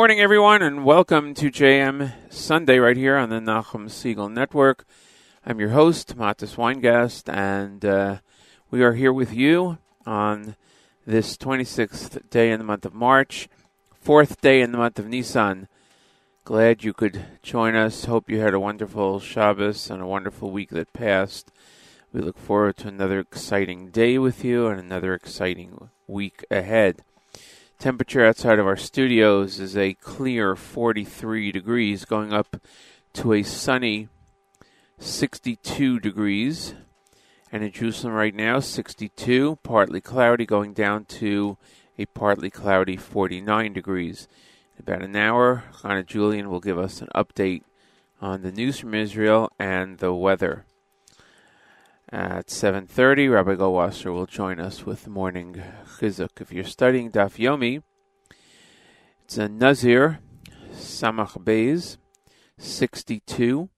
morning, everyone, and welcome to JM Sunday right here on the Nachum Segal Network. I'm your host, Mattes Weingast, and uh, we are here with you on this 26th day in the month of March, fourth day in the month of Nisan. Glad you could join us. Hope you had a wonderful Shabbos and a wonderful week that passed. We look forward to another exciting day with you and another exciting week ahead. Temperature outside of our studios is a clear 43 degrees, going up to a sunny 62 degrees. And in Jerusalem right now, 62, partly cloudy, going down to a partly cloudy 49 degrees. In about an hour, Hannah Julian will give us an update on the news from Israel and the weather. At 7.30, Rabbi Goldwasser will join us with morning chizuk. If you're studying Daf Yomi, it's a Nazir, Samach Beis, 62.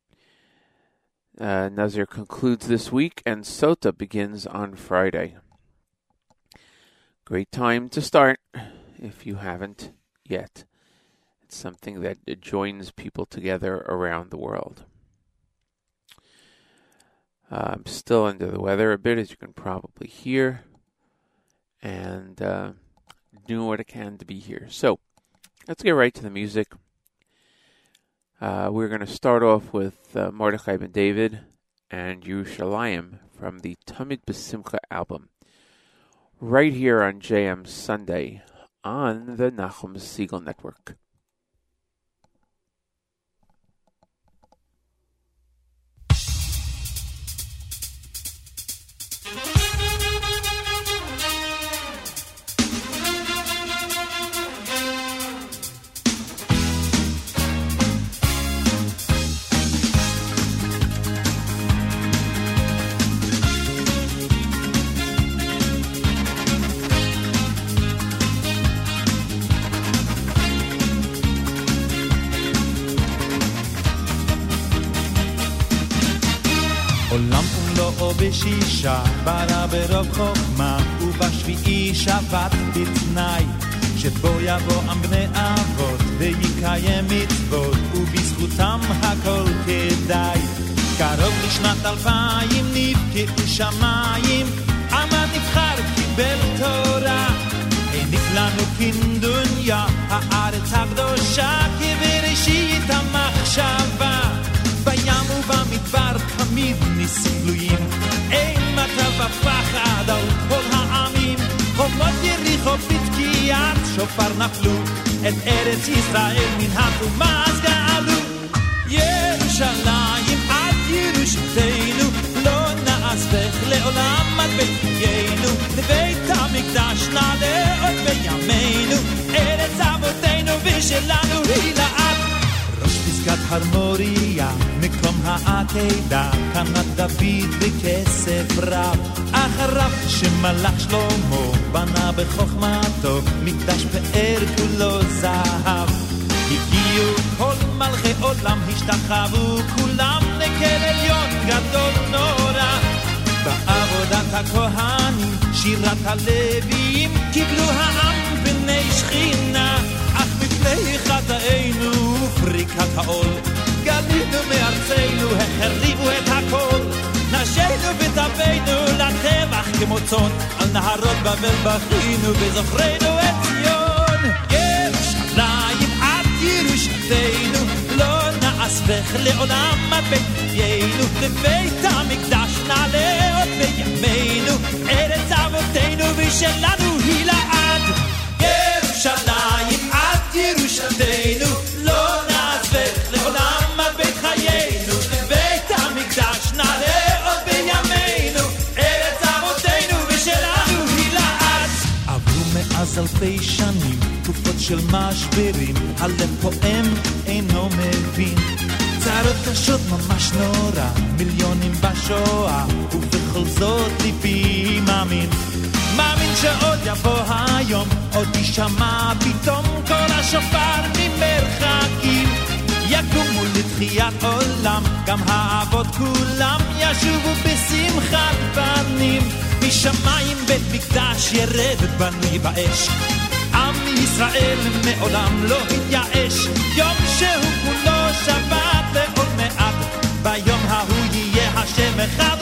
Uh, Nazir concludes this week, and Sota begins on Friday. Great time to start if you haven't yet. It's something that joins people together around the world. Uh, I'm still under the weather a bit, as you can probably hear, and uh, doing what I can to be here. So, let's get right to the music. Uh, we're going to start off with uh, Mordechai ben David and Yerushalayim from the Tamid Besimcha album, right here on JM Sunday on the Nachum Segal Network. בשישה ברא ברוב חוכמה ובשביעי שבת בתנאי שבו יבוא עם בני אבות ויקיים מצוות ובזכותם הכל כדאי. קרוב לשנת אלפיים נבקעו שמיים עם הנבחר קיבל תורה. העניק לנו כנדוניה הארץ הקדושה כבראשית המחשבה. בים ובמדבר תמיד ניסים גלויים אימתה ופחד על כל העמים חומות יריחו בתקיעת שופר נפלו את ארץ ישראל מן הטומאה אז גאלו ירושלים עד ירושתנו לא נעזבך לעולם עד בתחיינו לבית המקדש נעלה עוד בימינו ארץ אבותינו ושלנו היא לעד פסגת הרמוריה, מקום העתידה, קמת דוד בכסף רב. אחריו שמלך שלמה, בנה בחוכמתו, מקדש פאר כולו זהב. הגיעו כל מלכי עולם, השתחוו כולם לקל עליון גדול נורא. בעבודת הכהנים, שירת הלוויים, קיבלו העם בני שכינה. מפני חטאינו ופריקת העול. גלינו מארצנו, החריבו את הכל. נשינו וטפנו לטבח כמו צאן, על נהרות בבל בכינו וזוכרנו את ציון. ירושלים עד ירושתנו, לא נעזבך לעולם ביתנו, לבית המקדש נעלה עוד בימינו, ארץ אבותינו ושלנו היא לעד. ירושלים שנים, תקופות של משברים, הלב פועם אינו מבין. צרות קשות ממש נורא, מיליונים בשואה, ובכל זאת ליבי מאמין. מאמין שעוד יבוא היום, עוד יישמע פתאום כל השופר ממרחקים. יקומו לתחיית עולם, גם האבות כולם ישובו בשמחת בנים. משמיים בית מקדש ירד בנוי באש. עם ישראל מעולם לא התייאש, יום שהוא כולו שבת ועוד מעט, ביום ההוא יהיה השם אחד.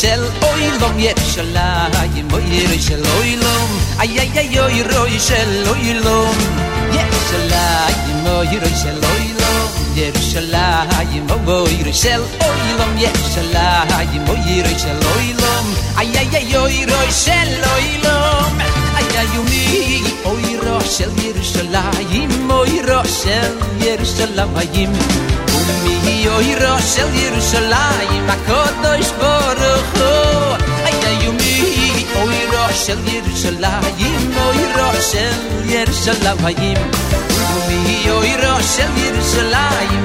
של אוילום ירושלים אוי רוי של אוילום. איי איי איי אוי רוי של אוילום. ירושלים אוי רוי של אוילום. ירושלים אוי רוי של אוילום. ירושלים אוי רוי של אוילום. איי איי איי אוי רוי של אוילום. איי איי יומי Oy רוי של אוי רוי של ירושלים אוי רוי של ירושלים. yo hiro shel yerushalayim ברוך kodosh boruch ay ay yo mi o hiro shel yerushalayim o hiro shel yerushalayim. Yo o hiro shel yerushalayim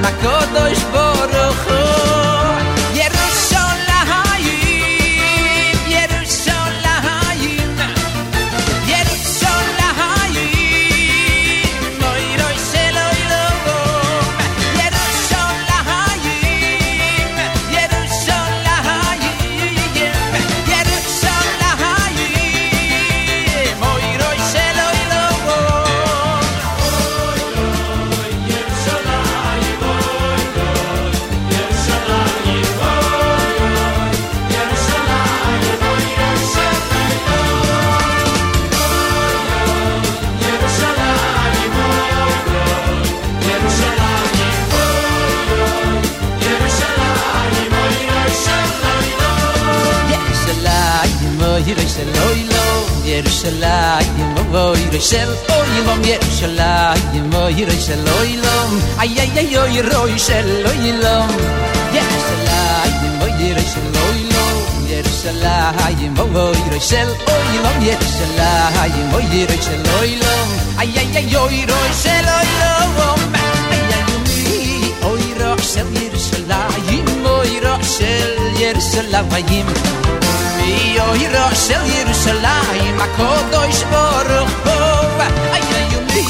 שלח ימוי רשל פור ימ וי שלח ימוי רשלוי לום איי איי יוי רוי שלוי לום יש שלח ימוי רשלוי לום ירשלח ימוי רשלוי לום ירשלח ימוי רשלוי לום איי איי יוי רוי שלוי לום א מאיי ימי אוי רח שליר שלח ימוי רשל יר שלח vayim Yo hiro shel Yerushalayim a kodosh baruch hu Ay ay yo mi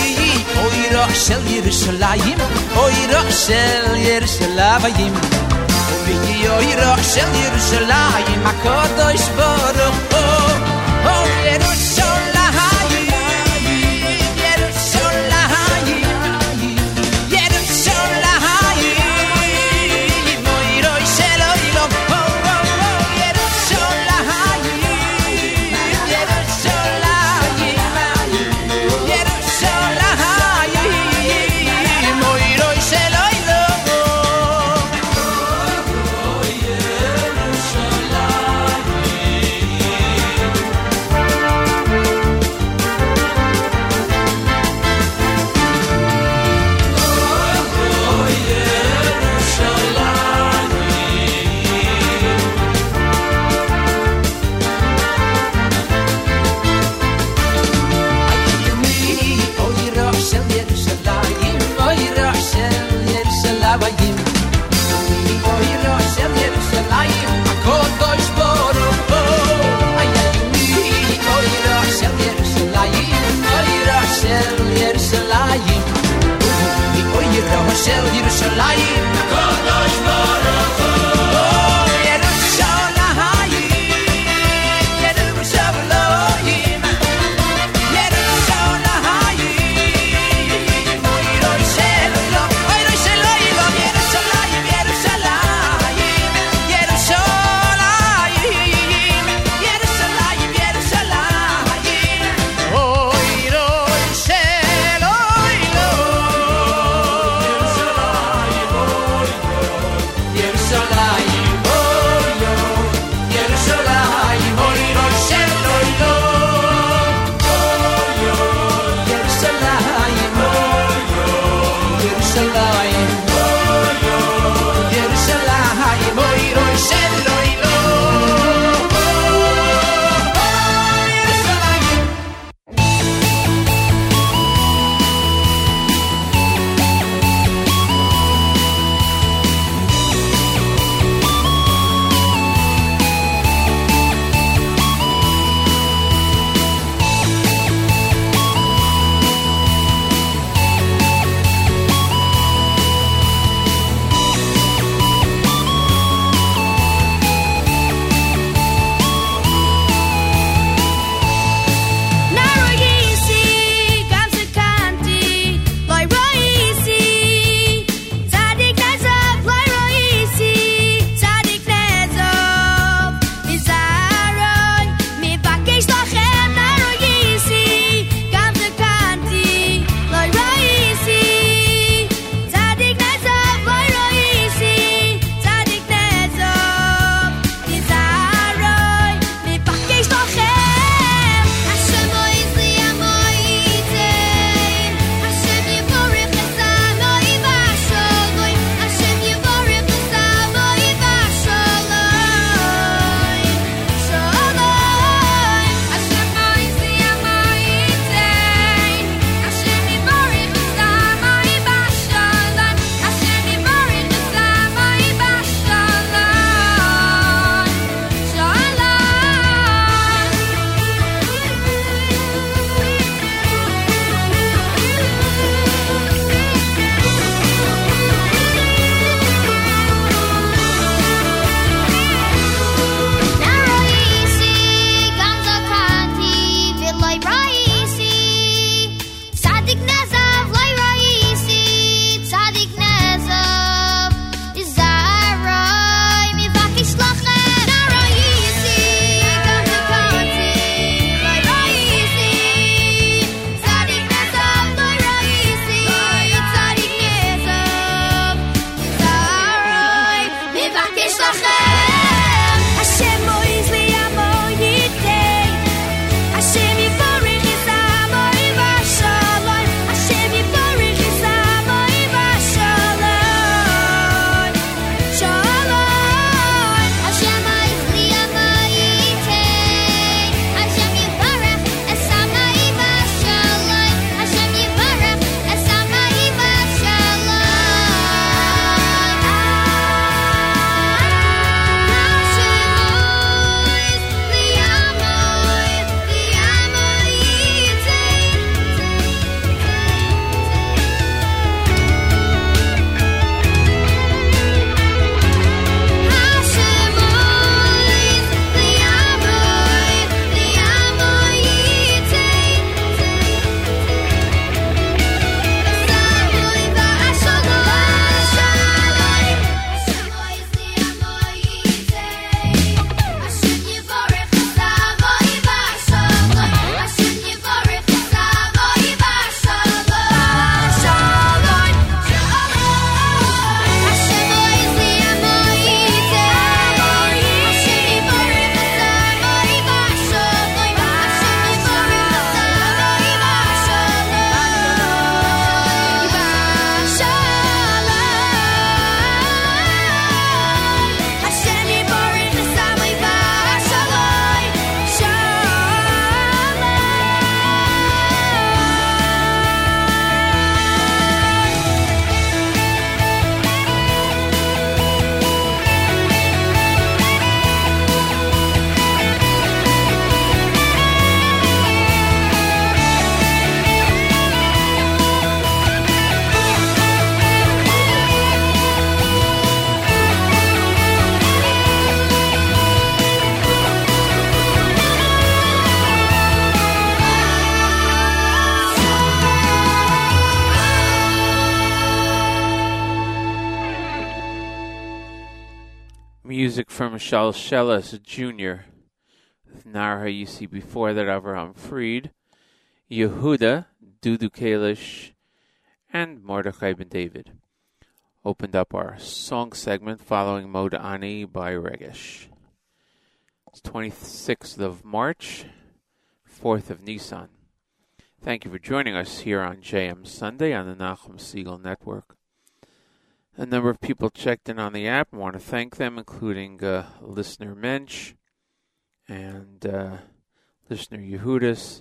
yo hiro shel Yerushalayim o hiro shel Yerushalayim. Yo hiro shel Yerushalayim a baruch hu tell you to shall I? From Shalshelas Jr. with you see Before that, Avraham Fried, Yehuda, Dudu Kalish, and Mordechai Ben David. Opened up our song segment following Moda Ani by Regish. It's 26th of March, 4th of Nisan. Thank you for joining us here on JM Sunday on the Nachum Segal Network. A number of people checked in on the app. I want to thank them, including uh, listener Mensch and uh, listener Yehudis.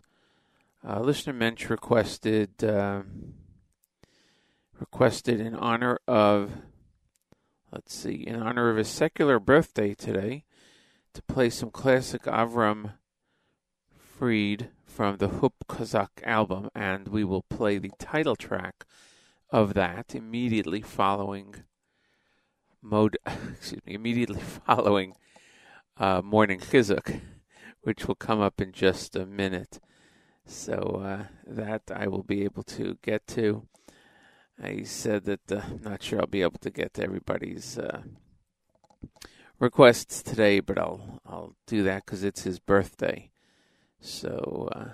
Uh, listener Mensch requested um, requested in honor of let's see, in honor of his secular birthday today, to play some classic Avram Fried from the Hop Kazak album, and we will play the title track of that immediately following mode excuse me immediately following uh, morning chizuk, which will come up in just a minute. So uh, that I will be able to get to. I said that uh, I'm not sure I'll be able to get to everybody's uh, requests today, but I'll I'll do that because it's his birthday. So uh,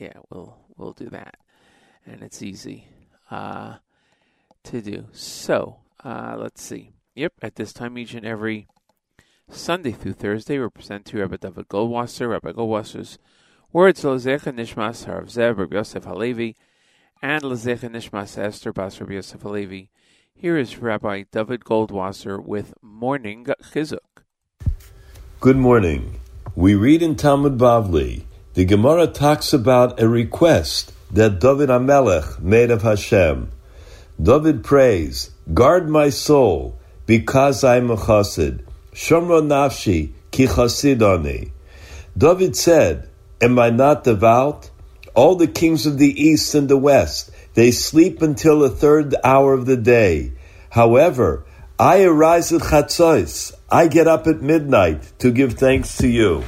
yeah, we'll we'll do that, and it's easy uh, to do. So uh, let's see. Yep, at this time each and every Sunday through Thursday, we present to Rabbi David Goldwasser, Rabbi Goldwasser's words Lezecha Nishmas Harav Zev, Rabbi Yosef Halevi, and Lezecha Nishmas Esther Bas Rabbi Yosef Halevi. Here is Rabbi David Goldwasser with Morning Chizuk. Good morning. We read in Talmud Bavli, the Gemara talks about a request that David HaMelech made of Hashem. David prays, Guard my soul, because I am a chassid. Shomro nafshi, ki chasidoni. David said, Am I not devout? All the kings of the east and the west, they sleep until the third hour of the day. However, I arise at chatzos. I get up at midnight to give thanks to you.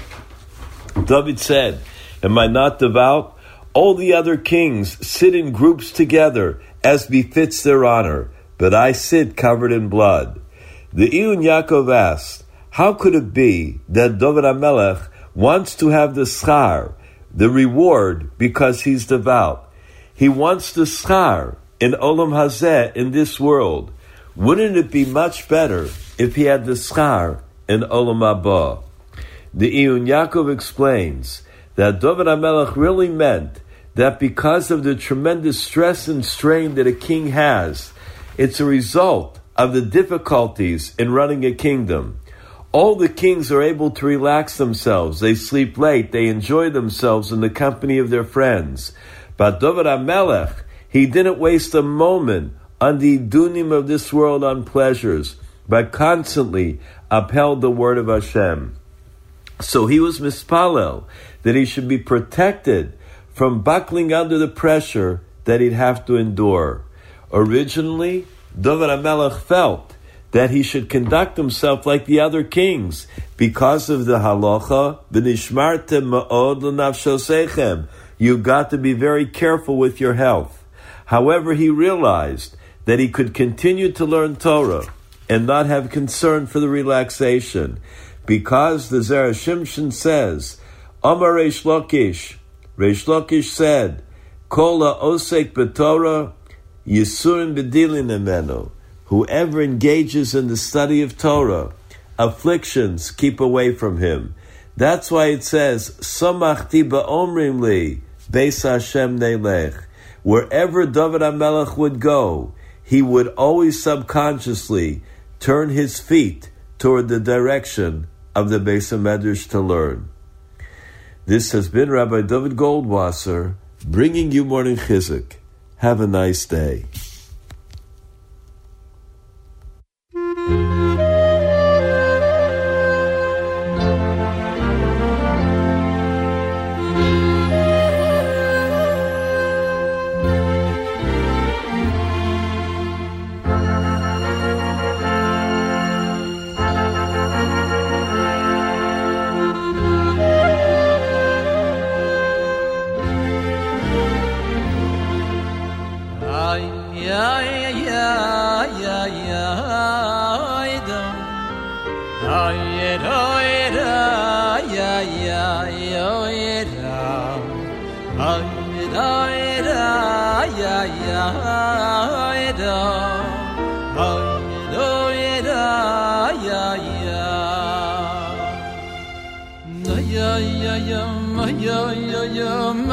David said, Am I not devout? All the other kings sit in groups together as befits their honor, but I sit covered in blood. The Iyun Yaakov asked, How could it be that David HaMelech wants to have the schar, the reward, because he's devout? He wants the schar in Olam Hazeh, in this world. Wouldn't it be much better if he had the schar in Olam Haba? The Iyun Yaakov explains that David HaMelech really meant that because of the tremendous stress and strain that a king has, it's a result of the difficulties in running a kingdom. All the kings are able to relax themselves. They sleep late. They enjoy themselves in the company of their friends. But David HaMelech, he didn't waste a moment on the dunim of this world on pleasures, but constantly upheld the word of Hashem. So he was mispalel that he should be protected from buckling under the pressure that he'd have to endure. Originally, David HaMelech felt that he should conduct himself like the other kings because of the halacha, v'nishmartem ma'od l'nafshosechem. You've got to be very careful with your health. However, he realized that he could continue to learn Torah and not have concern for the relaxation because the Zera Shimshon says, Amar Reish Lakish, Lakish said, Kol osek b'Torah, Yisurin b'dilin emenu. Whoever engages in the study of Torah, afflictions keep away from him. That's why it says, Samachti ba'omrim li, Beis Hashem nelech. Wherever David HaMelech would go, he would always subconsciously turn his feet toward the direction of the Beis Medrash to learn. This has been Rabbi David Goldwasser bringing you morning chizuk. Have a nice day.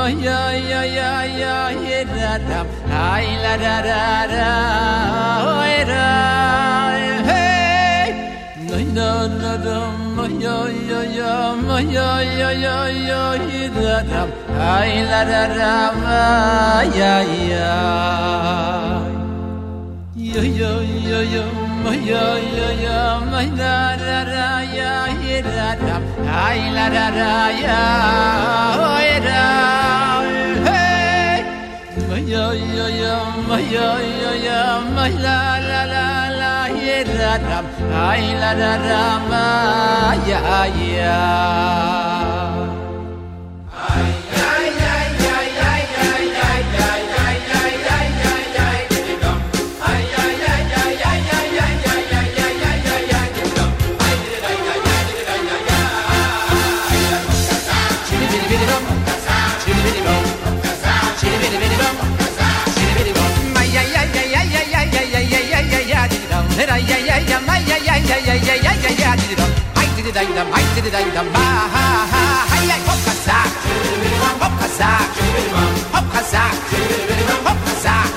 ya ya ya ya ya da da ay la da da da hey no no no no ma ya ya ya ma ya ya ya ya da da ay la da da ma ya ya ya ya ya ya ma ya ya da da da ya ya da da Ay la la la ya oy da hey. Ay ay ay ay ay ay ay la la la la ye ra ram ay la la ra ma ya ya. Hop Kazak, hop Kazak, hop Kazak, hop Kazak,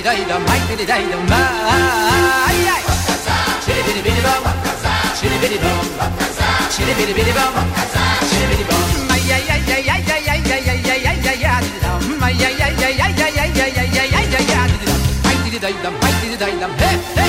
dili day dam may dili day dam ma ay ay Şili bili bili bom Şili bili bom Şili bili bili bom Şili bili bom Ay ay ay ay ay ay ay ay ay ay ay ay ay dam Ay ay ay ay ay ay ay ay ay ay ay ay dam Ay dili day dam ay dili day dam hey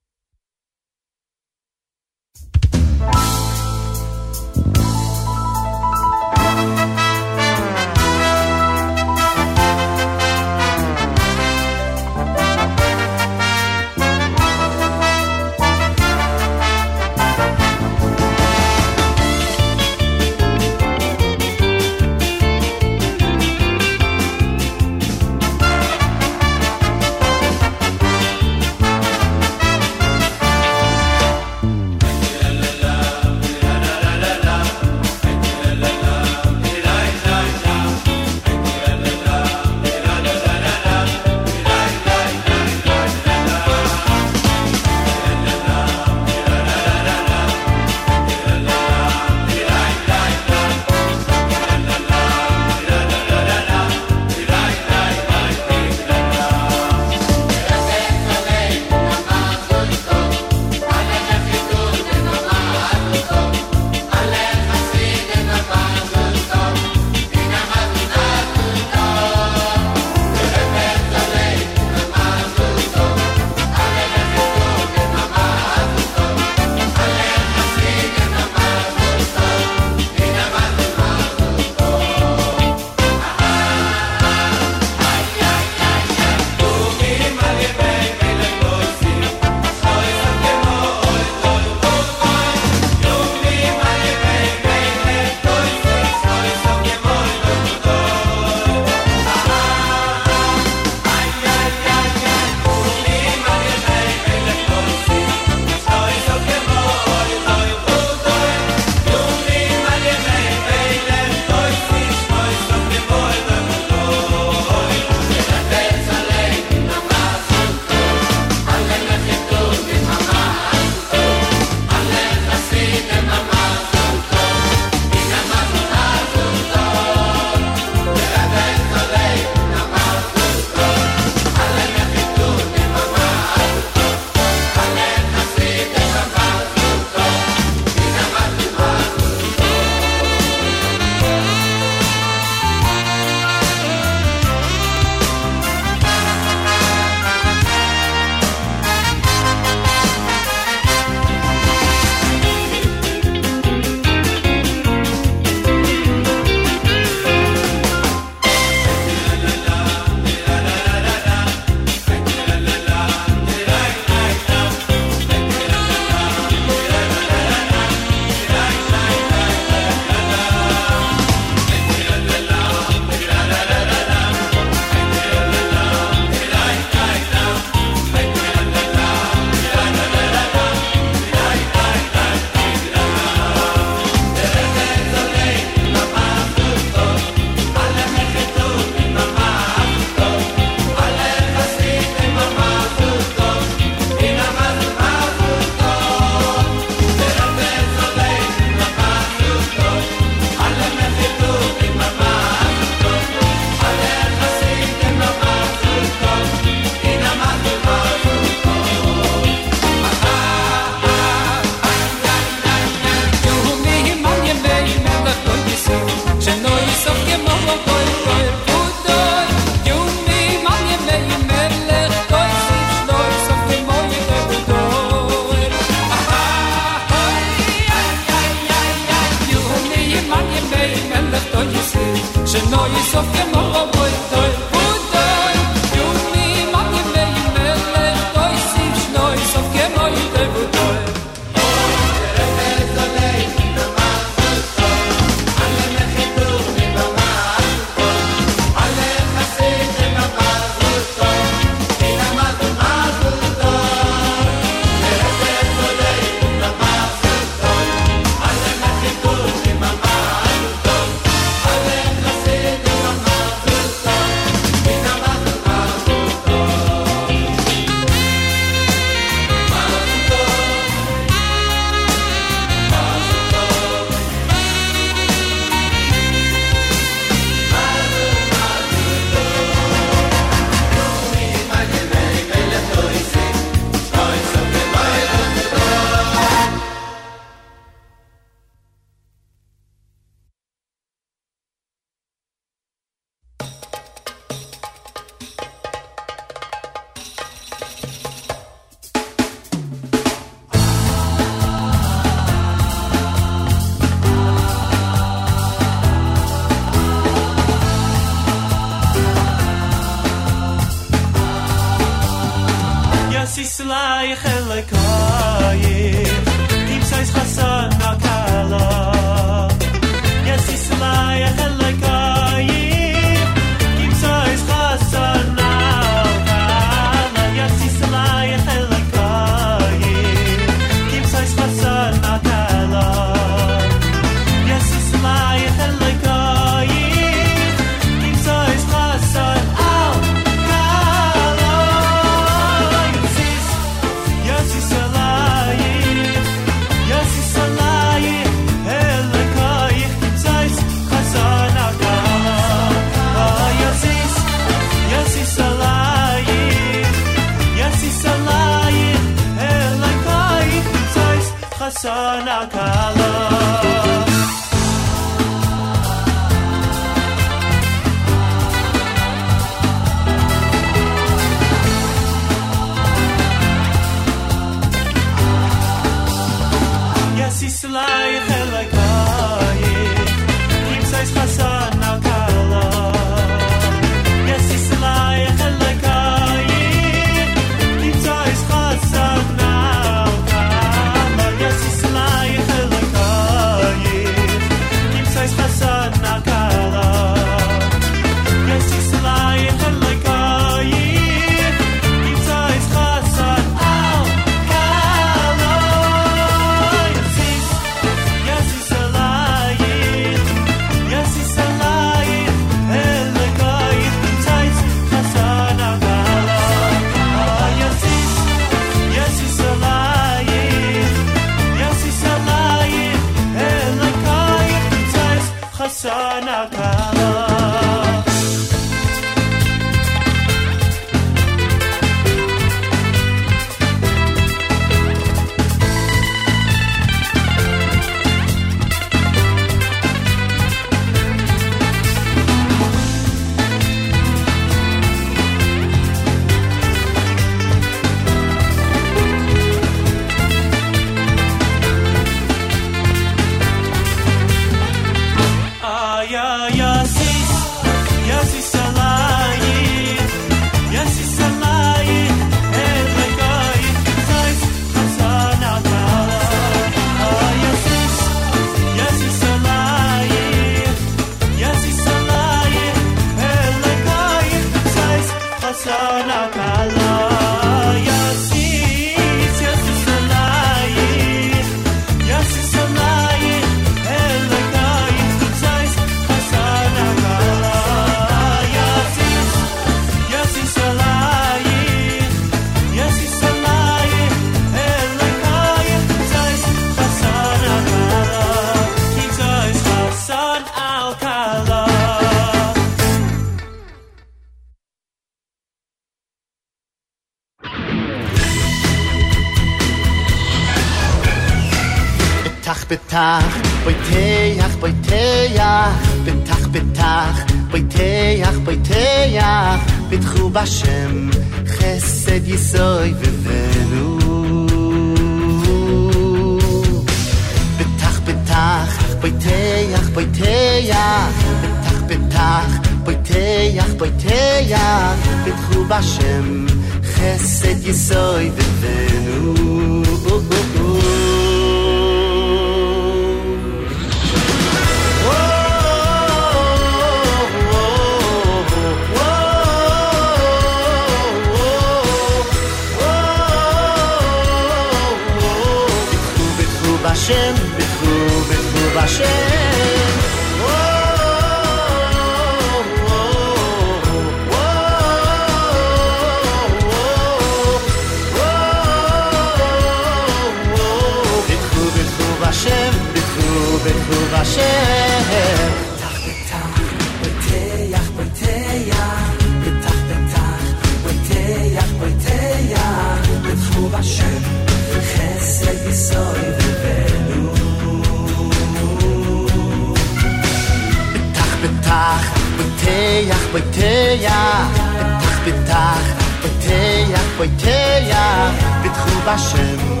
ויטל יע, מיט קרובה שעם,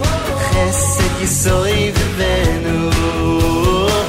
קэсע די סריב פון נוח.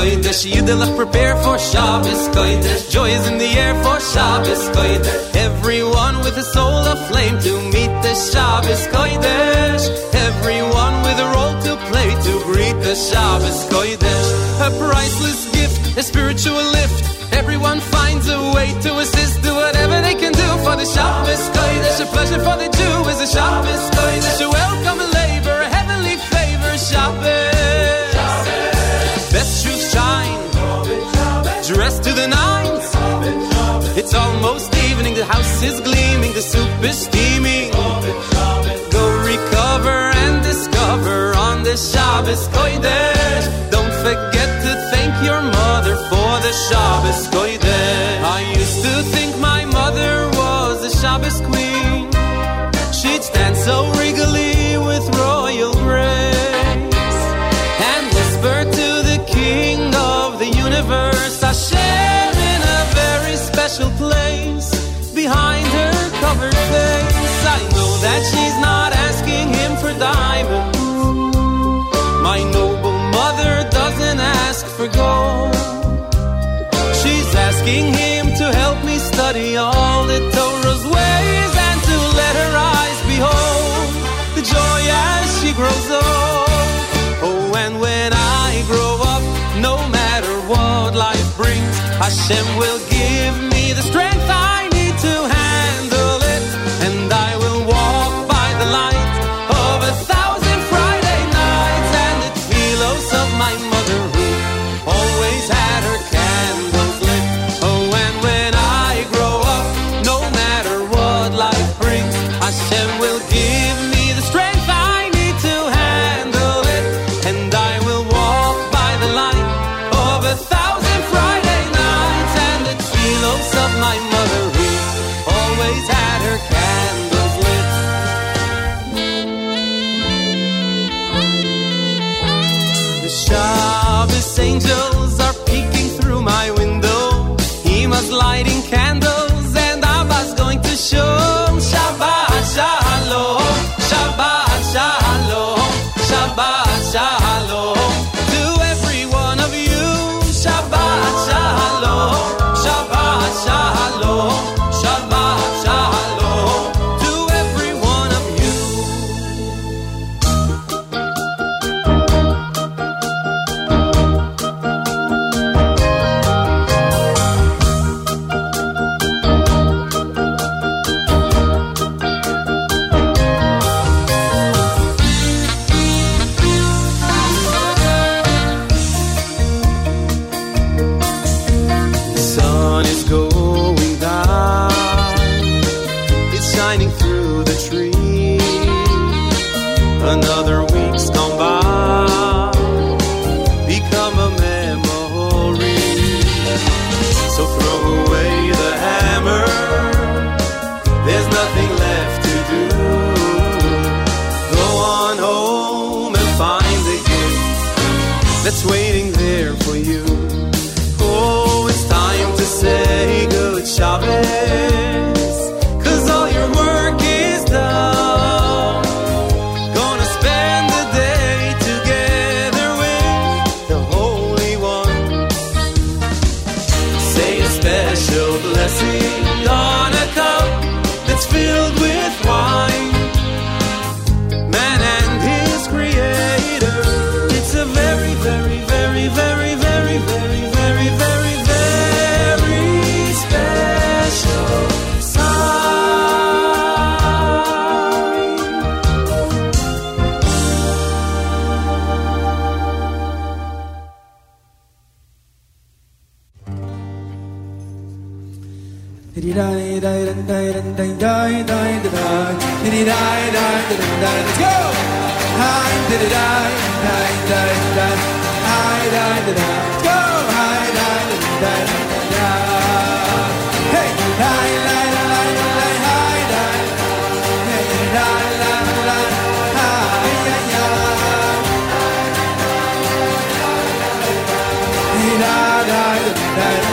Shabbos koidesh Yidelach prepare for Shabbos. Koidesh Joy is in the air for Shabbos. Koidesh Everyone with a soul aflame To meet the Shabbos. Koidesh Everyone with a role to play To greet the Shabbos. Koidesh A priceless gift, a spiritual lift. Everyone finds a way to assist Do whatever they can do for the Shabbos. Koidesh A pleasure for the Jew is a Shabbos. Koidesh evening, is gleaming, the soup is steaming. Go recover and discover on the Shabbos Kodesh. Don't forget to thank your mother for the Shabbos Kodesh. I used to think my mother was the Shabbos queen. She'd stand so regally with royal grace and whisper to the King of the universe, Hashem, in a very special place behind her covered face. I know that she's not asking him for diamonds. My noble mother doesn't ask for gold. She's asking him to help me study all the Torah's ways and to let her eyes behold the joy as she grows old. Oh, and when I grow up, no matter what life brings, Hashem will give me the strength Hey,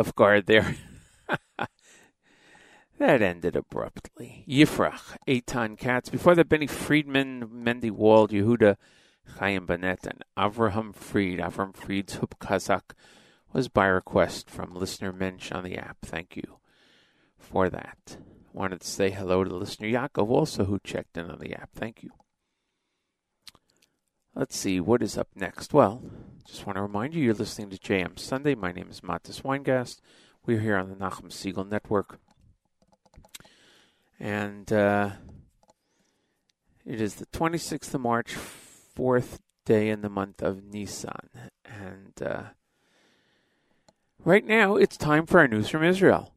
off guard there. that ended abruptly. Yifrach, Eitan Katz. Before that, Benny Friedman, Mendy Wald, Yehuda, Chaim Bennett, and Avraham Fried. Avraham Fried's Hop Kazak was by request from listener Mensch on the app. Thank you for that. Wanted to say hello to the listener Yaakov also who checked in on the app. Thank you. Let's see what is up next. Well, just want to remind you you're listening to JM Sunday. My name is Mattes Weingast. We're here on the Nachum Segal Network. And uh, it is the 26th of March, fourth day in the month of Nisan. And uh, right now it's time for our news from Israel.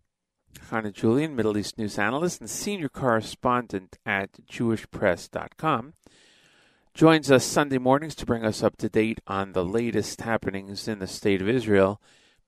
Hannah Julian, Middle East news analyst and senior correspondent at JewishPress.com, joins us Sunday mornings to bring us up to date on the latest happenings in the state of Israel.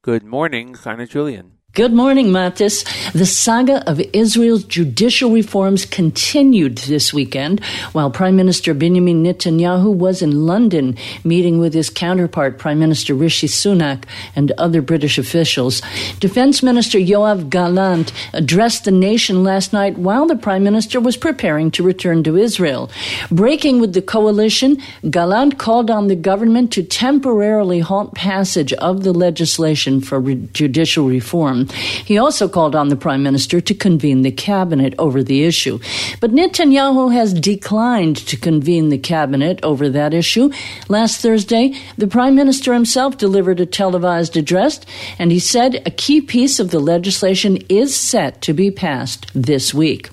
Good morning, Hannah Julian. Good morning, Mattes. The saga of Israel's judicial reforms continued this weekend while Prime Minister Benjamin Netanyahu was in London meeting with his counterpart, Prime Minister Rishi Sunak, and other British officials. Defense Minister Yoav Gallant addressed the nation last night while the Prime Minister was preparing to return to Israel. Breaking with the coalition, Gallant called on the government to temporarily halt passage of the legislation for re- judicial reform. He also called on the prime minister to convene the cabinet over the issue. But Netanyahu has declined to convene the cabinet over that issue. Last Thursday, the prime minister himself delivered a televised address, and he said a key piece of the legislation is set to be passed this week.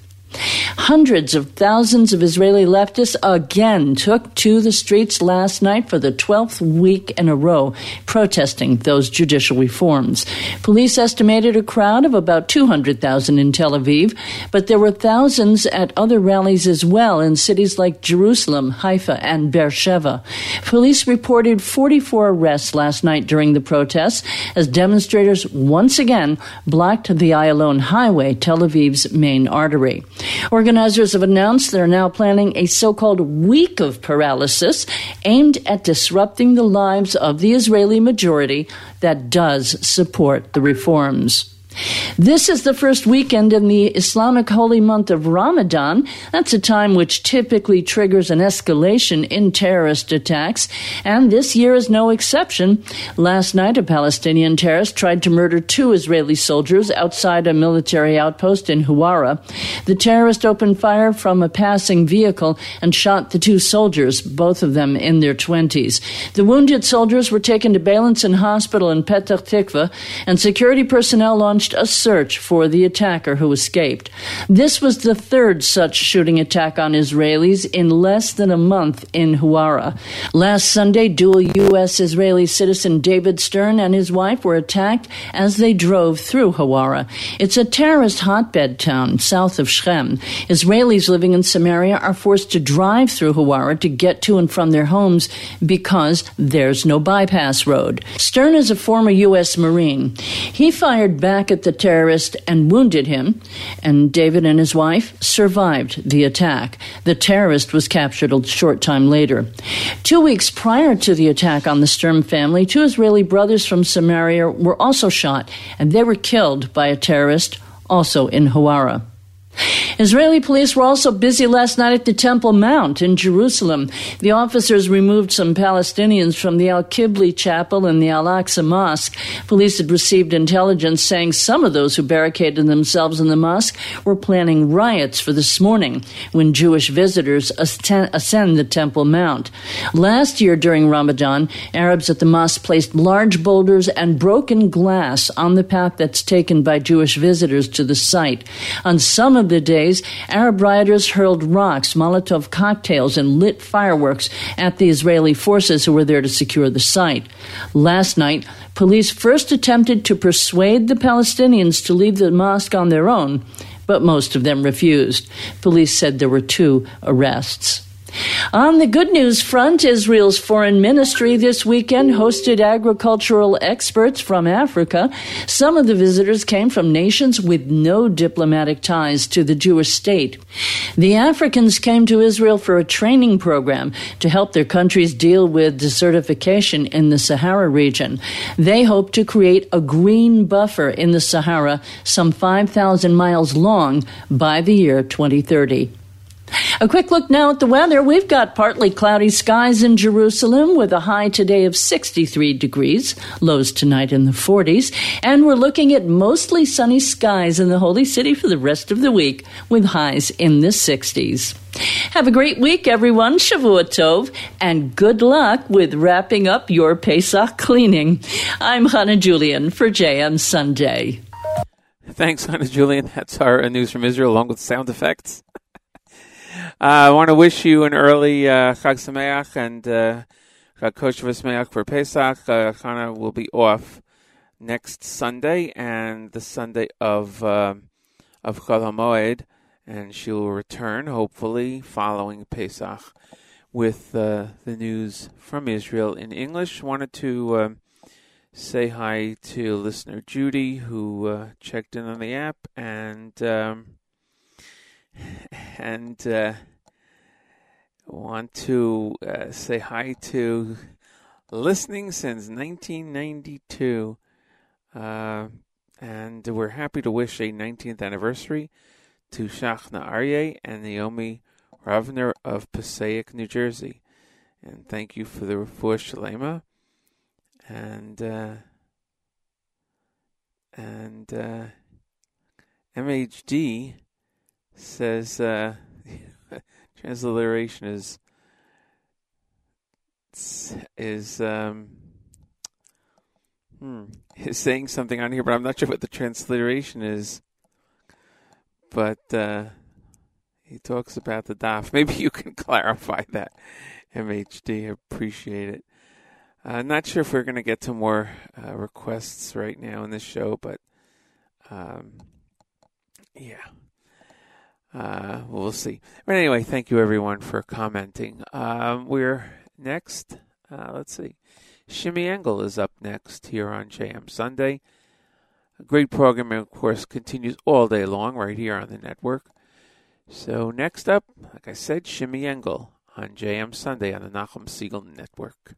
Hundreds of thousands of Israeli leftists again took to the streets last night for the 12th week in a row, protesting those judicial reforms. Police estimated a crowd of about 200,000 in Tel Aviv, but there were thousands at other rallies as well in cities like Jerusalem, Haifa, and Beersheba. Police reported 44 arrests last night during the protests as demonstrators once again blocked the Ayalon Highway, Tel Aviv's main artery. Organizers have announced they're now planning a so called week of paralysis aimed at disrupting the lives of the Israeli majority that does support the reforms. This is the first weekend in the Islamic holy month of Ramadan. That's a time which typically triggers an escalation in terrorist attacks, and this year is no exception. Last night, a Palestinian terrorist tried to murder two Israeli soldiers outside a military outpost in Huwara. The terrorist opened fire from a passing vehicle and shot the two soldiers, both of them in their 20s. The wounded soldiers were taken to Beilinson Hospital in Petah Tikva, and security personnel launched launched a search for the attacker who escaped. This was the third such shooting attack on Israelis in less than a month in Huwara. Last Sunday, dual U.S. Israeli citizen David Stern and his wife were attacked as they drove through Huwara. It's a terrorist hotbed town south of Shem. Israelis living in Samaria are forced to drive through Huwara to get to and from their homes because there's no bypass road. Stern is a former U.S. Marine. He fired back at the terrorist and wounded him, and David and his wife survived the attack. The terrorist was captured a short time later. Two weeks prior to the attack on the Sturm family, two Israeli brothers from Samaria were also shot, and they were killed by a terrorist also in Huwara. Israeli police were also busy last night at the Temple Mount in Jerusalem. The officers removed some Palestinians from the Al Qibli Chapel and the Al Aqsa Mosque. Police had received intelligence saying some of those who barricaded themselves in the mosque were planning riots for this morning when Jewish visitors ascend the Temple Mount. Last year during Ramadan, Arabs at the mosque placed large boulders and broken glass on the path that's taken by Jewish visitors to the site. On some of the days, Arab rioters hurled rocks, Molotov cocktails, and lit fireworks at the Israeli forces who were there to secure the site. Last night, police first attempted to persuade the Palestinians to leave the mosque on their own, but most of them refused. Police said there were two arrests. On the good news front, Israel's foreign ministry this weekend hosted agricultural experts from Africa. Some of the visitors came from nations with no diplomatic ties to the Jewish state. The Africans came to Israel for a training program to help their countries deal with desertification in the Sahara region. They hope to create a green buffer in the Sahara some 5,000 miles long by the year 2030. A quick look now at the weather. We've got partly cloudy skies in Jerusalem with a high today of 63 degrees, lows tonight in the 40s, and we're looking at mostly sunny skies in the Holy City for the rest of the week with highs in the 60s. Have a great week, everyone. Shavua Tov, and good luck with wrapping up your Pesach cleaning. I'm Hannah Julian for JM Sunday. Thanks, Hannah Julian. That's our news from Israel, along with sound effects. Uh, I want to wish you an early uh, Chag Sameach and uh, Chag Kosher Sameach for Pesach. Uh, Chana will be off next Sunday and the Sunday of uh, of Chol HaMoed, and she will return hopefully following Pesach with uh, the news from Israel in English. Wanted to uh, say hi to listener Judy who uh, checked in on the app and. Um, and uh, want to uh, say hi to listening since 1992. Uh, and we're happy to wish a 19th anniversary to Shachna Aryeh and Naomi Ravner of Passaic, New Jersey. And thank you for the refuah shalema. And uh, and uh, MHD says uh, transliteration is is um, hmm, is saying something on here, but I'm not sure what the transliteration is. But uh, he talks about the daf. Maybe you can clarify that, MHD. Appreciate it. Uh, not sure if we're going to get to more uh, requests right now in this show, but um, yeah. Uh, we'll see. But anyway, thank you everyone for commenting. Um, we're next. Uh, let's see. Shimmy Engel is up next here on JM Sunday. A great programming, of course, continues all day long right here on the network. So next up, like I said, Shimmy Engel on JM Sunday on the Nachum Segal Network.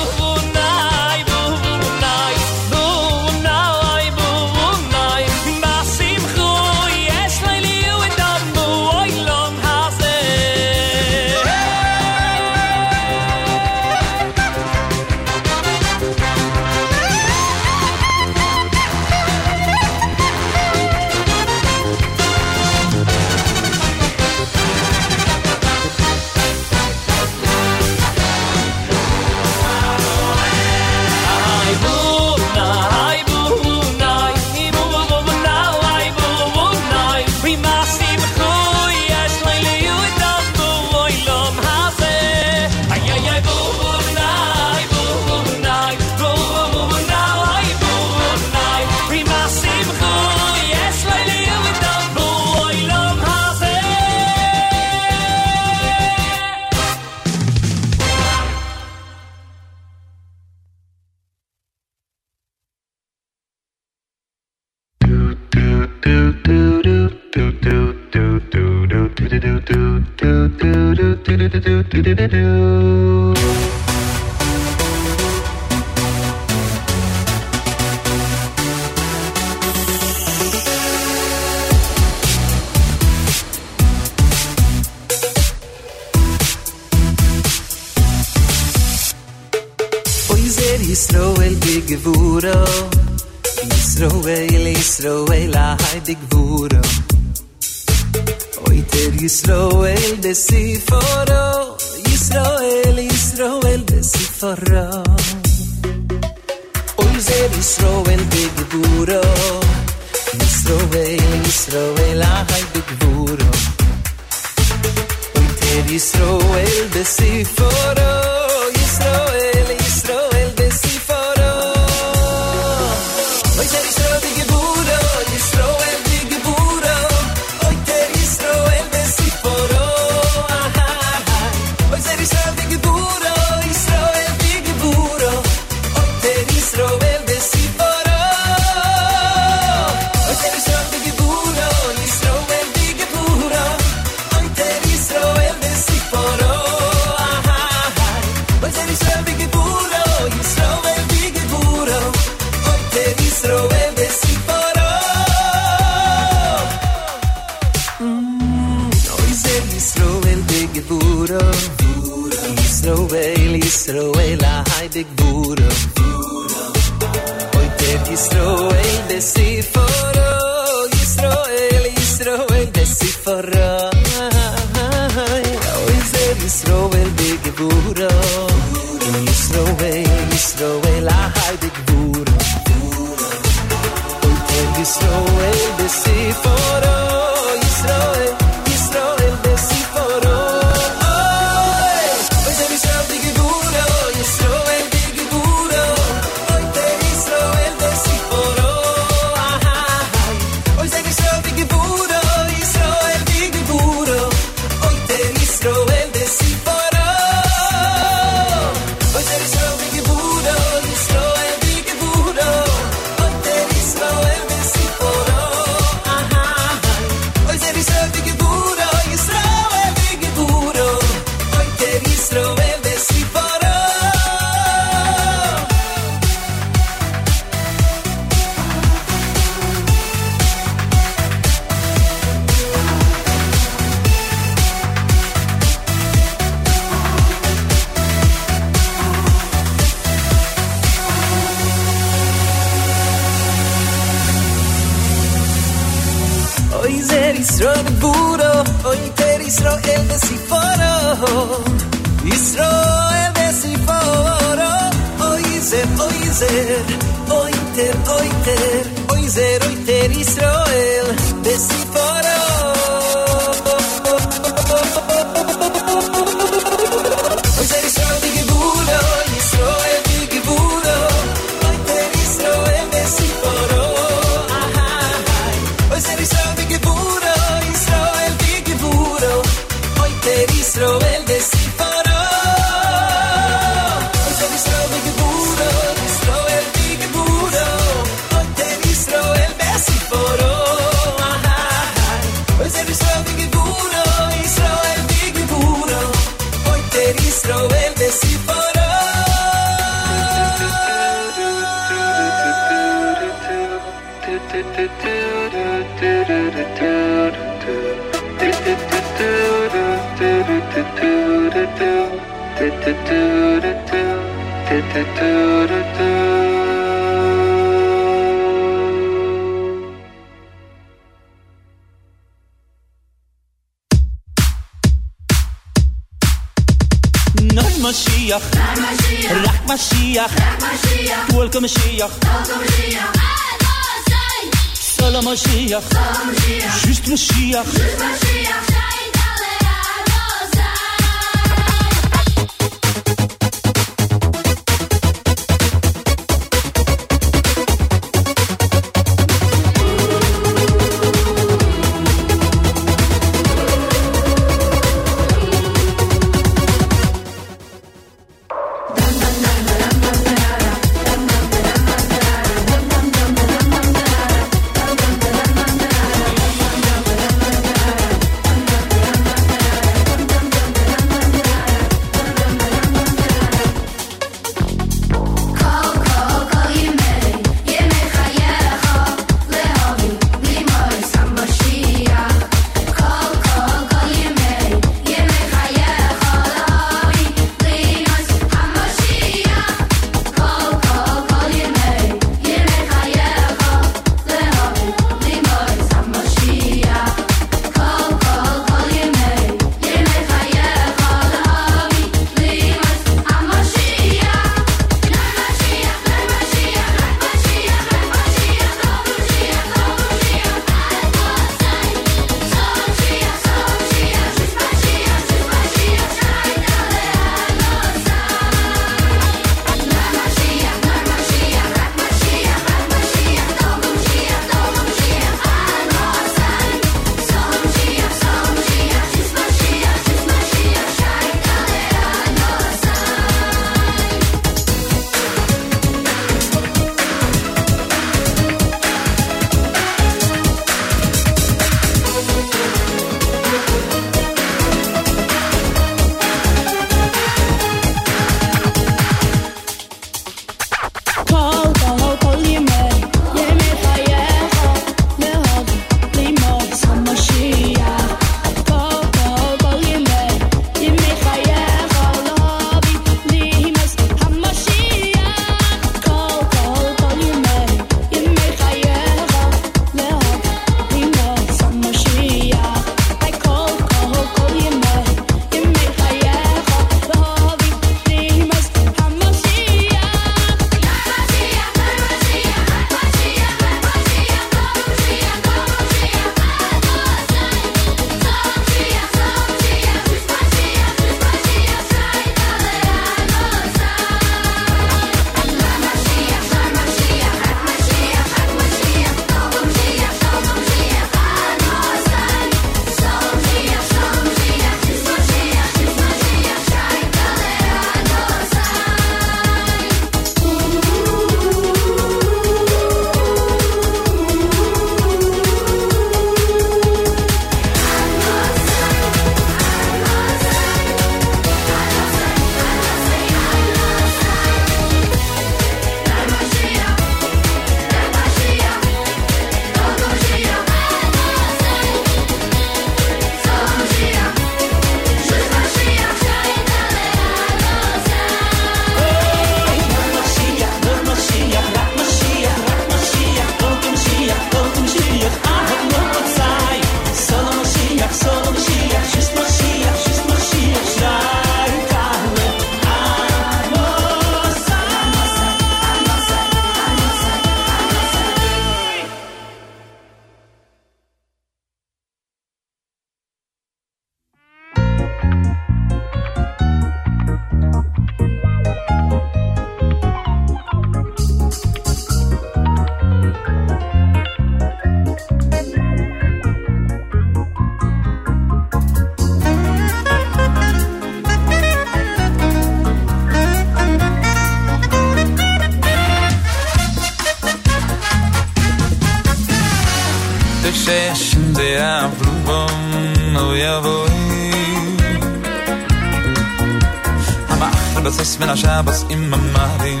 nichts mehr nach was immer Marim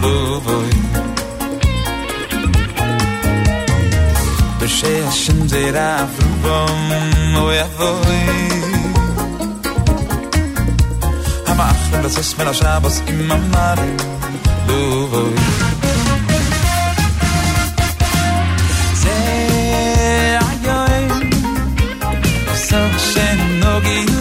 Buvoi Bishé Hashem Zera Vrubom Oy Avoi Hama Achrim Lassis Mela Shabbos Ima Marim Buvoi Ze Ayoy Sor Shen Nogi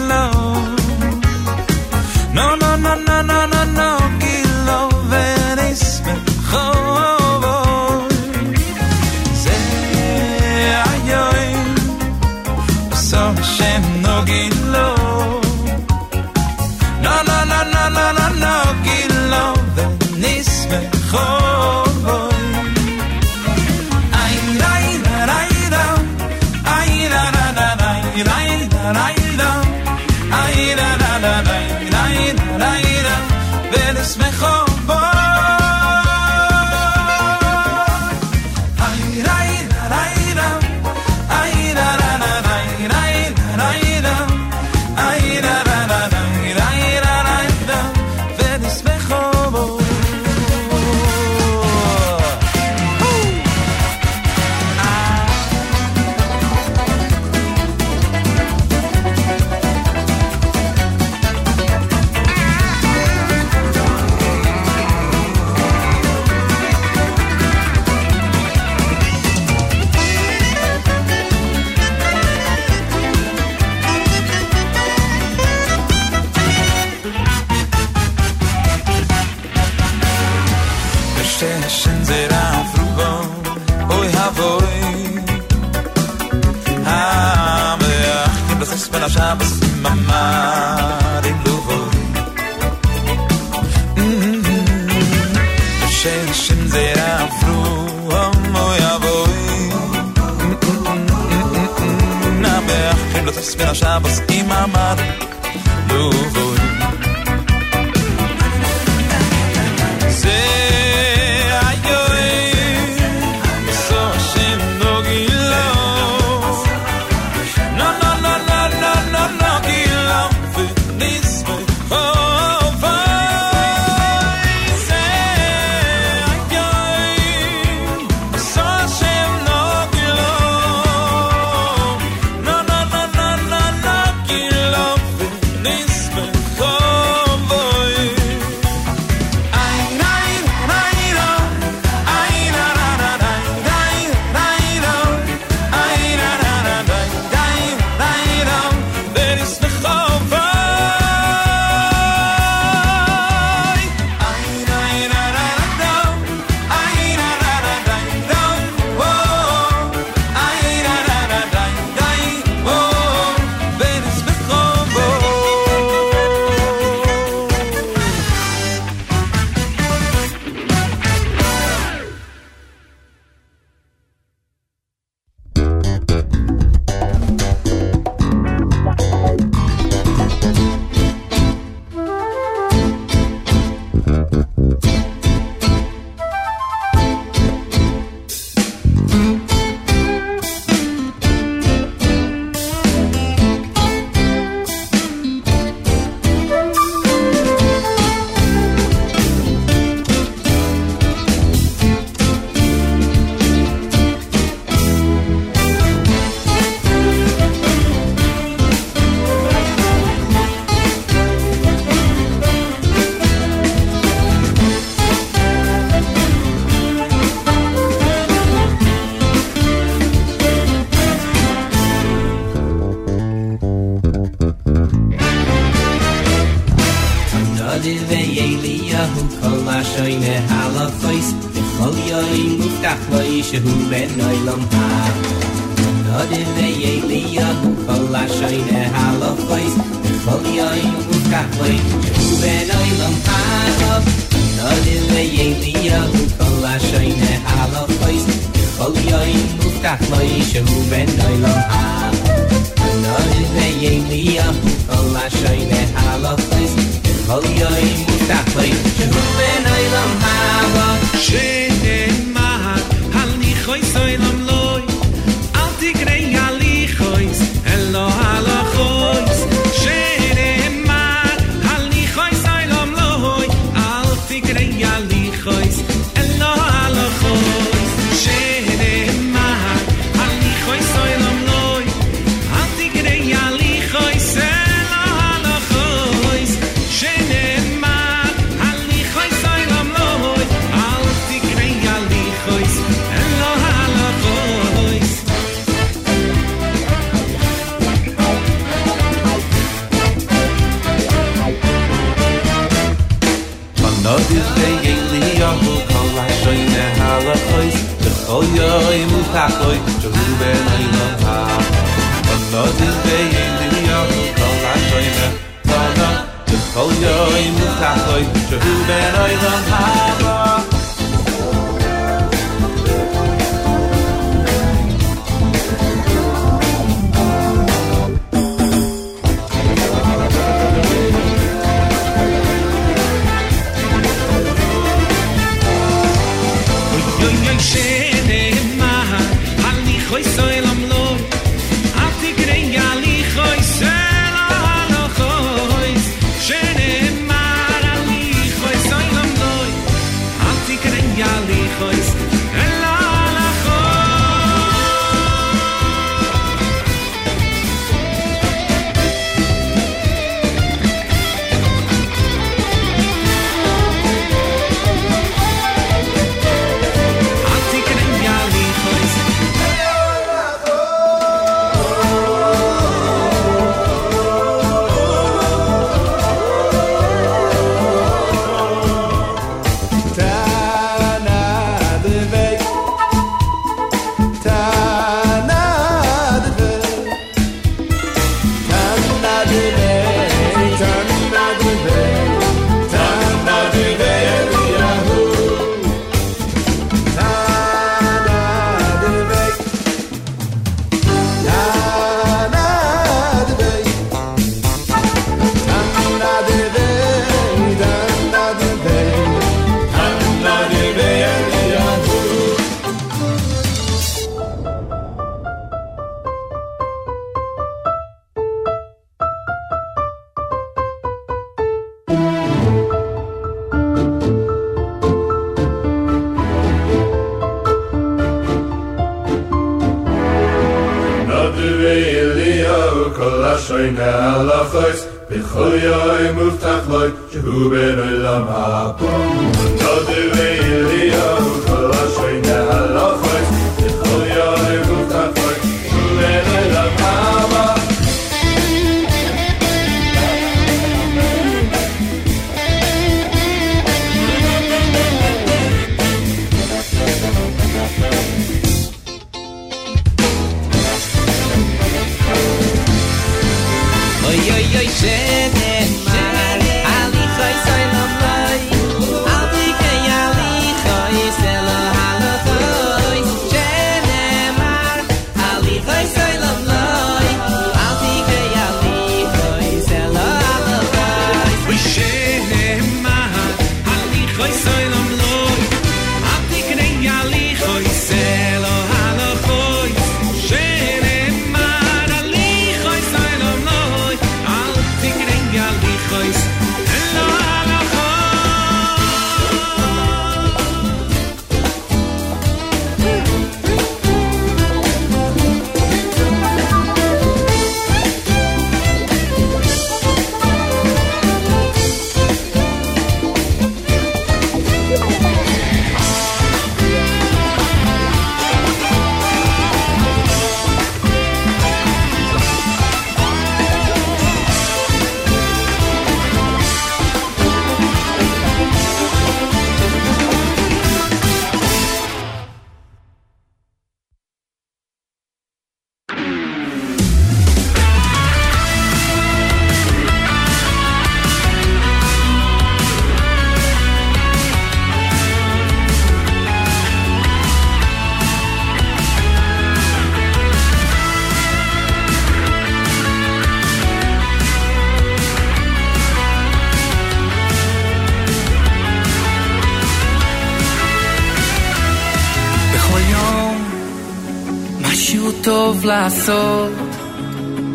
לעשות,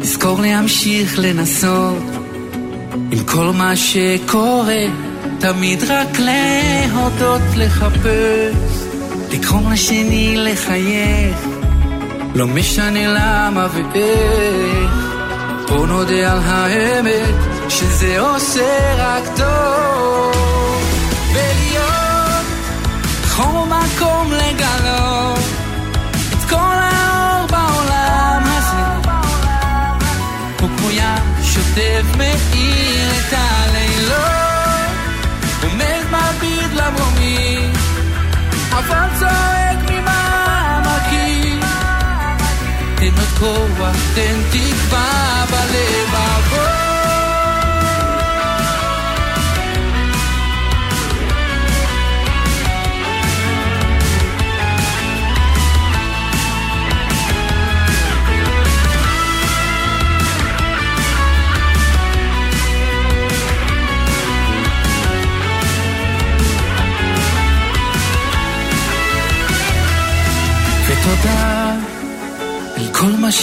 לזכור להמשיך לנסות, עם כל מה שקורה, תמיד רק להודות לחפש, לקרום לשני לחייך, לא משנה למה ואיך, בוא נודה על האמת, שזה עושה רק טוב, ולהיות בכל מקום לגלות היטב מאיר את הלילות, עומד מביט למרומים, אבל צועק ממעמקים. תן עוד כוח, תן תקווה בלבבות.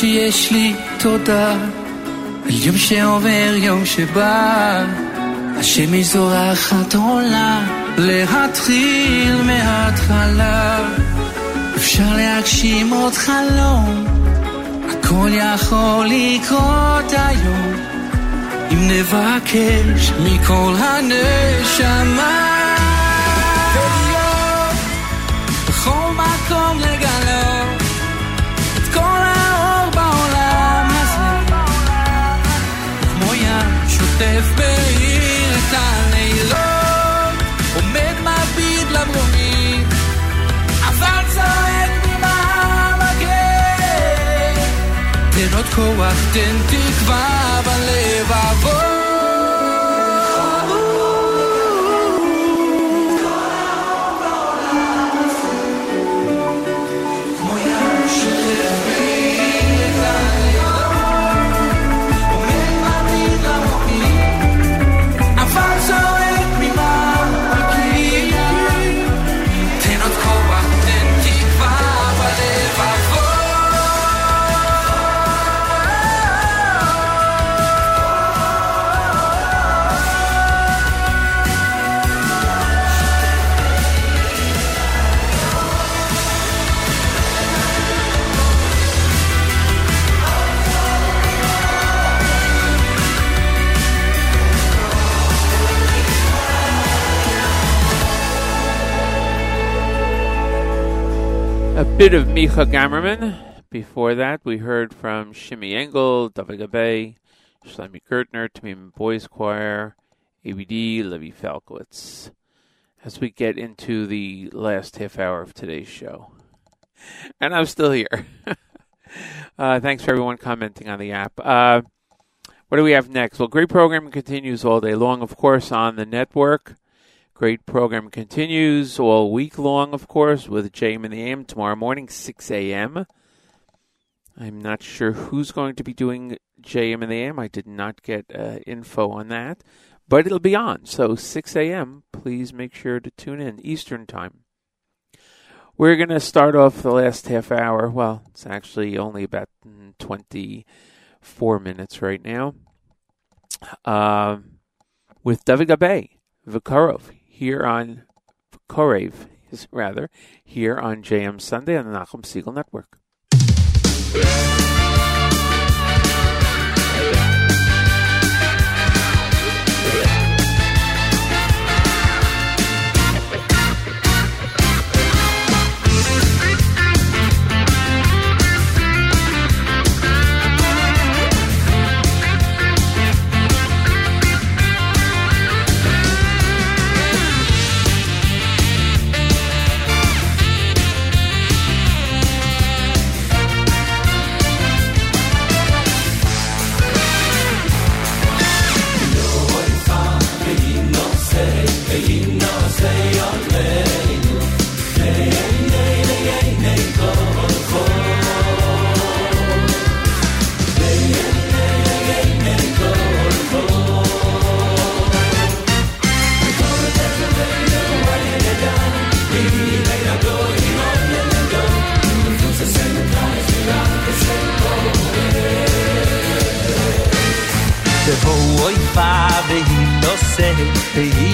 שיש לי, תודה. על יום שעובר, יום שבא השמש זורחת עולה להתחיל מההתחלה. אפשר להגשים עוד חלום הכל יכול לקרות היום. אם נבקש מכל הנשמה שוטף בעיר את הלילות עומד מביט למרומים אבל צועק ממעמקי תן עוד כוח, תן תקווה בלבבות bit of Micha Gamerman. Before that, we heard from Shimmy Engel, David Gabe, Shlomi Gertner, Tamim Boys Choir, ABD, Levi Falkowitz. As we get into the last half hour of today's show. And I'm still here. uh, thanks for everyone commenting on the app. Uh, what do we have next? Well, great programming continues all day long, of course, on the network. Great program continues all week long, of course, with JM and the AM tomorrow morning, 6 a.m. I'm not sure who's going to be doing JM and the AM. I did not get uh, info on that, but it'll be on. So 6 a.m. Please make sure to tune in Eastern Time. We're going to start off the last half hour. Well, it's actually only about mm, 24 minutes right now. Um, with David Gabe, Vikarov, here on Korev, rather, here on JM Sunday on the Nachum Segal Network. Say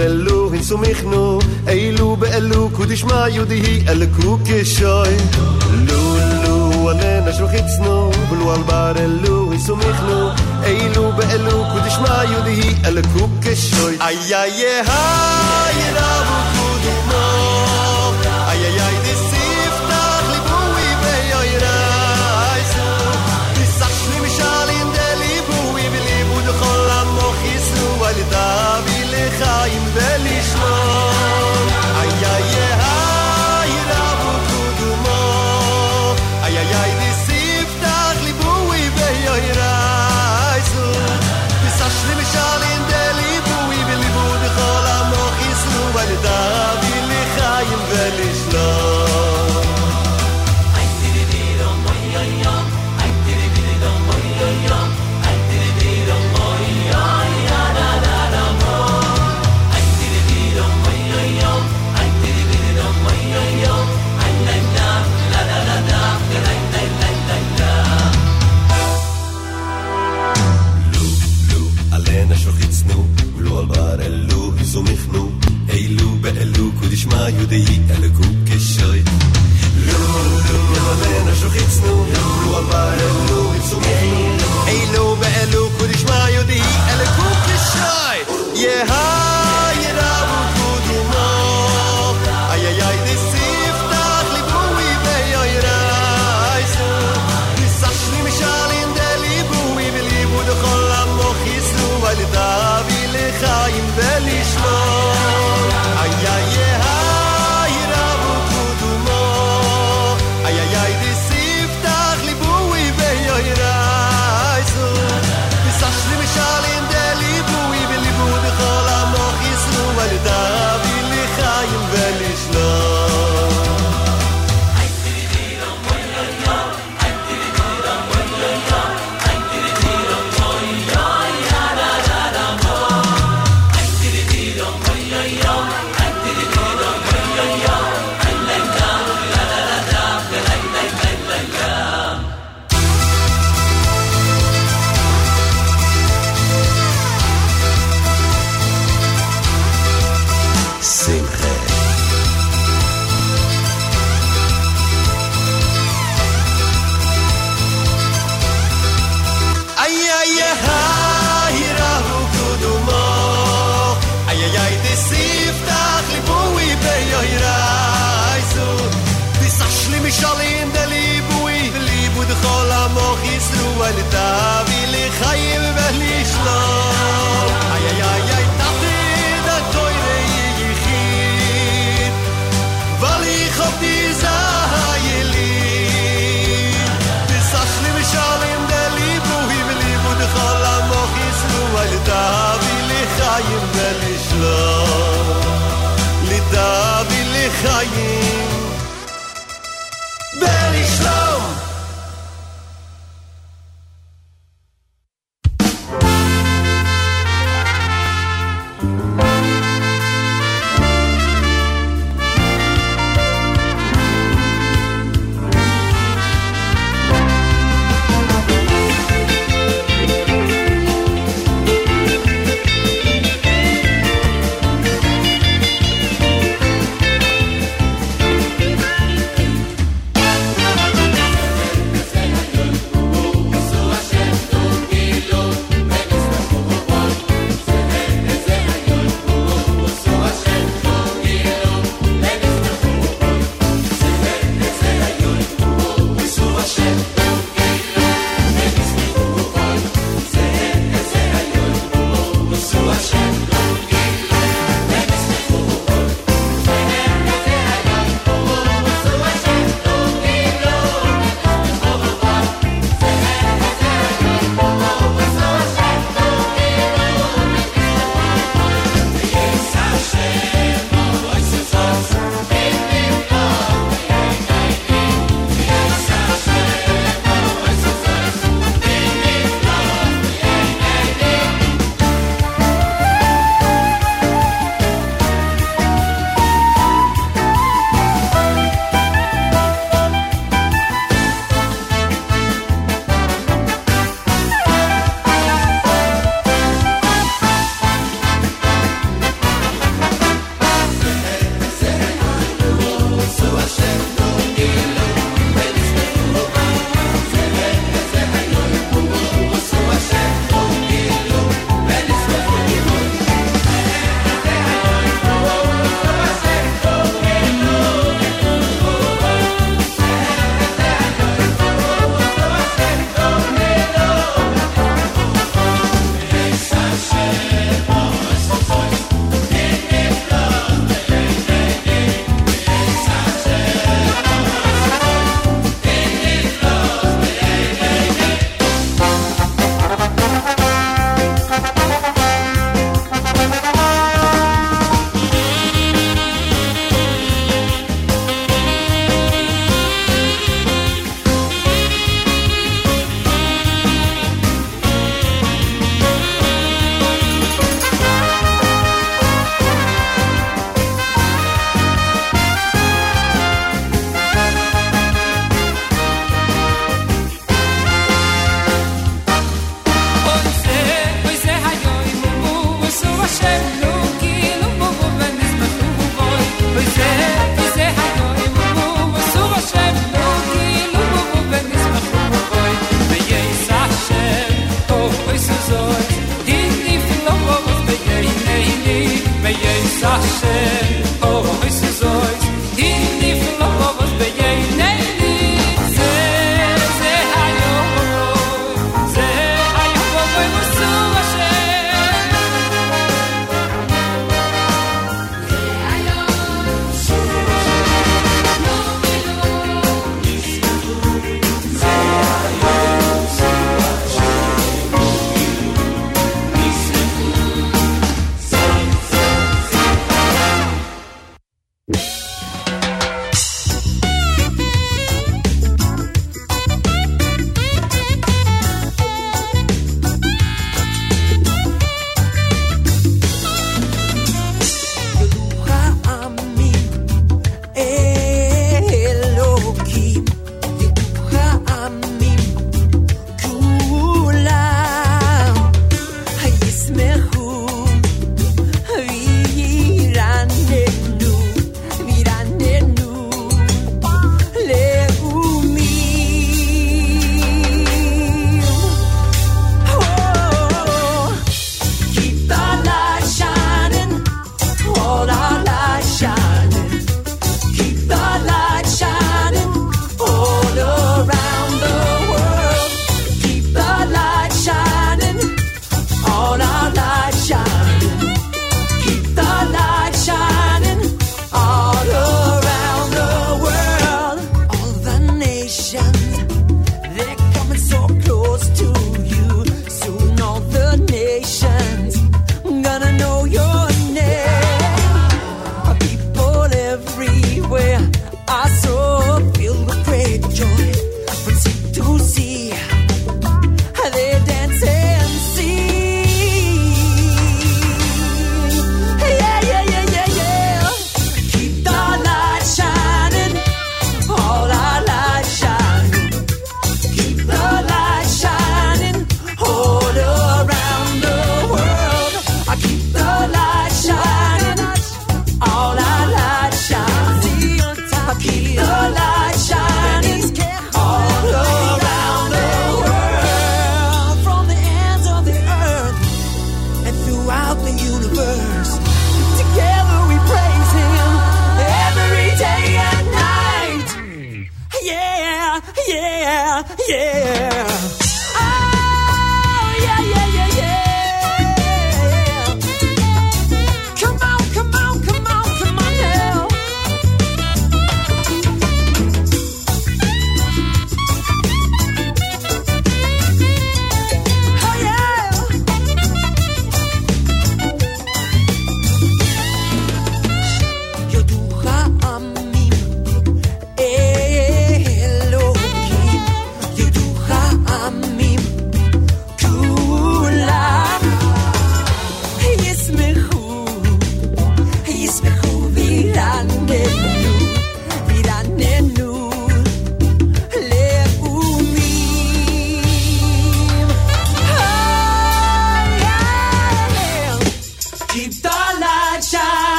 אמר אלו הן סומך אילו באלו קודש מה יהודי היא אל קוק ישוי לו לו עלן אשר חיצנו בלו על בר אלו הן סומך אילו באלו קודש מה יהודי היא אל קוק ישוי איי איי איי the heat.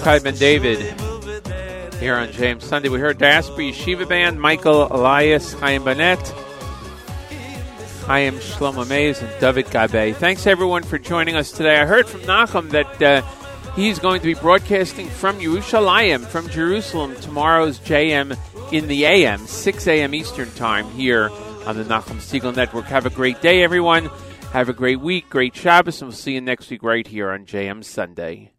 Mordechai Ben David here on JM Sunday. We heard Dasper Shiva Band, Michael Elias, Chaim Bennett, Chaim Shlomo Mayes, and David Gabe. Thanks everyone for joining us today. I heard from Nachum that uh, he's going to be broadcasting from Yerushalayim, from Jerusalem, tomorrow's JM in the AM, 6 a.m. Eastern Time here on the Nachum Segal Network. Have a great day, everyone. Have a great week, great Shabbos, and we'll see you next week right here on JM Sunday.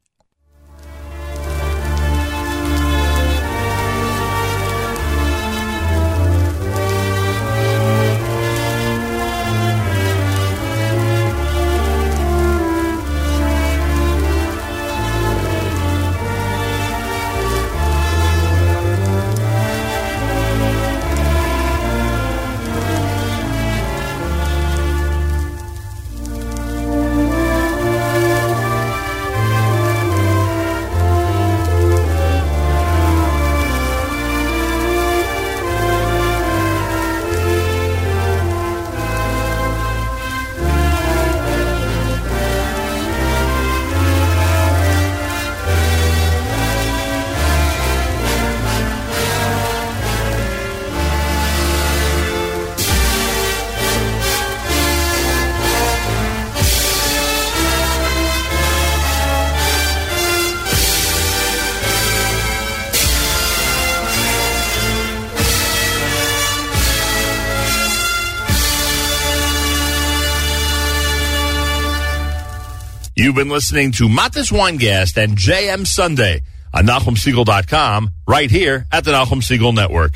Listening to Mattes Weingast and JM Sunday on NachumSegal.com right here at the Nachum Segal Network.